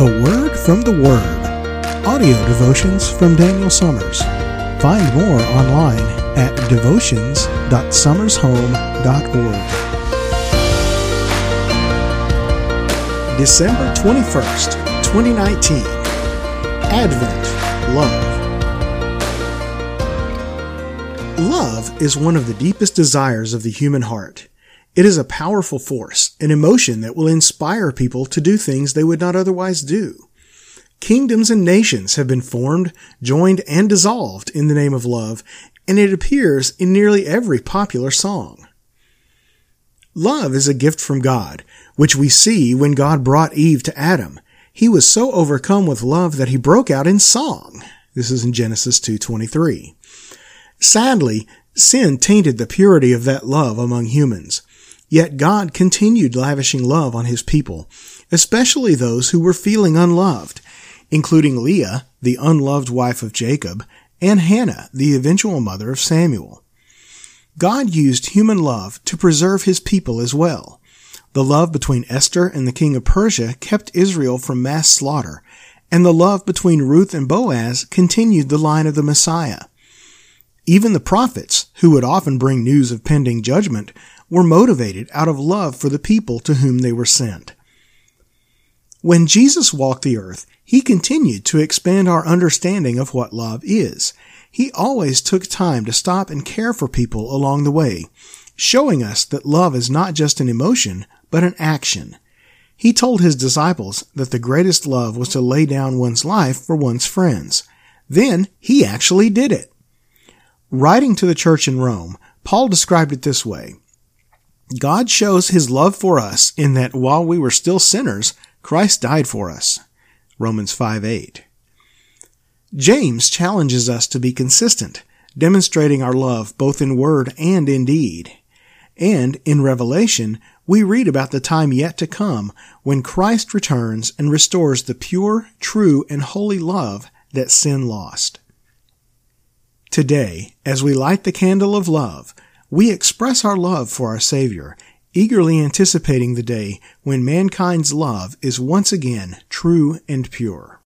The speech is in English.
A Word from the Word. Audio devotions from Daniel Summers. Find more online at devotions.summershome.org. December 21st, 2019. Advent Love. Love is one of the deepest desires of the human heart. It is a powerful force, an emotion that will inspire people to do things they would not otherwise do. Kingdoms and nations have been formed, joined, and dissolved in the name of love, and it appears in nearly every popular song. Love is a gift from God, which we see when God brought Eve to Adam. He was so overcome with love that he broke out in song. This is in Genesis 2:23. Sadly, sin tainted the purity of that love among humans. Yet God continued lavishing love on his people, especially those who were feeling unloved, including Leah, the unloved wife of Jacob, and Hannah, the eventual mother of Samuel. God used human love to preserve his people as well. The love between Esther and the king of Persia kept Israel from mass slaughter, and the love between Ruth and Boaz continued the line of the Messiah. Even the prophets, who would often bring news of pending judgment, were motivated out of love for the people to whom they were sent. When Jesus walked the earth, he continued to expand our understanding of what love is. He always took time to stop and care for people along the way, showing us that love is not just an emotion, but an action. He told his disciples that the greatest love was to lay down one's life for one's friends. Then he actually did it. Writing to the church in Rome, Paul described it this way God shows his love for us in that while we were still sinners, Christ died for us. Romans 5 8. James challenges us to be consistent, demonstrating our love both in word and in deed. And in Revelation, we read about the time yet to come when Christ returns and restores the pure, true, and holy love that sin lost. Today, as we light the candle of love, we express our love for our Savior, eagerly anticipating the day when mankind's love is once again true and pure.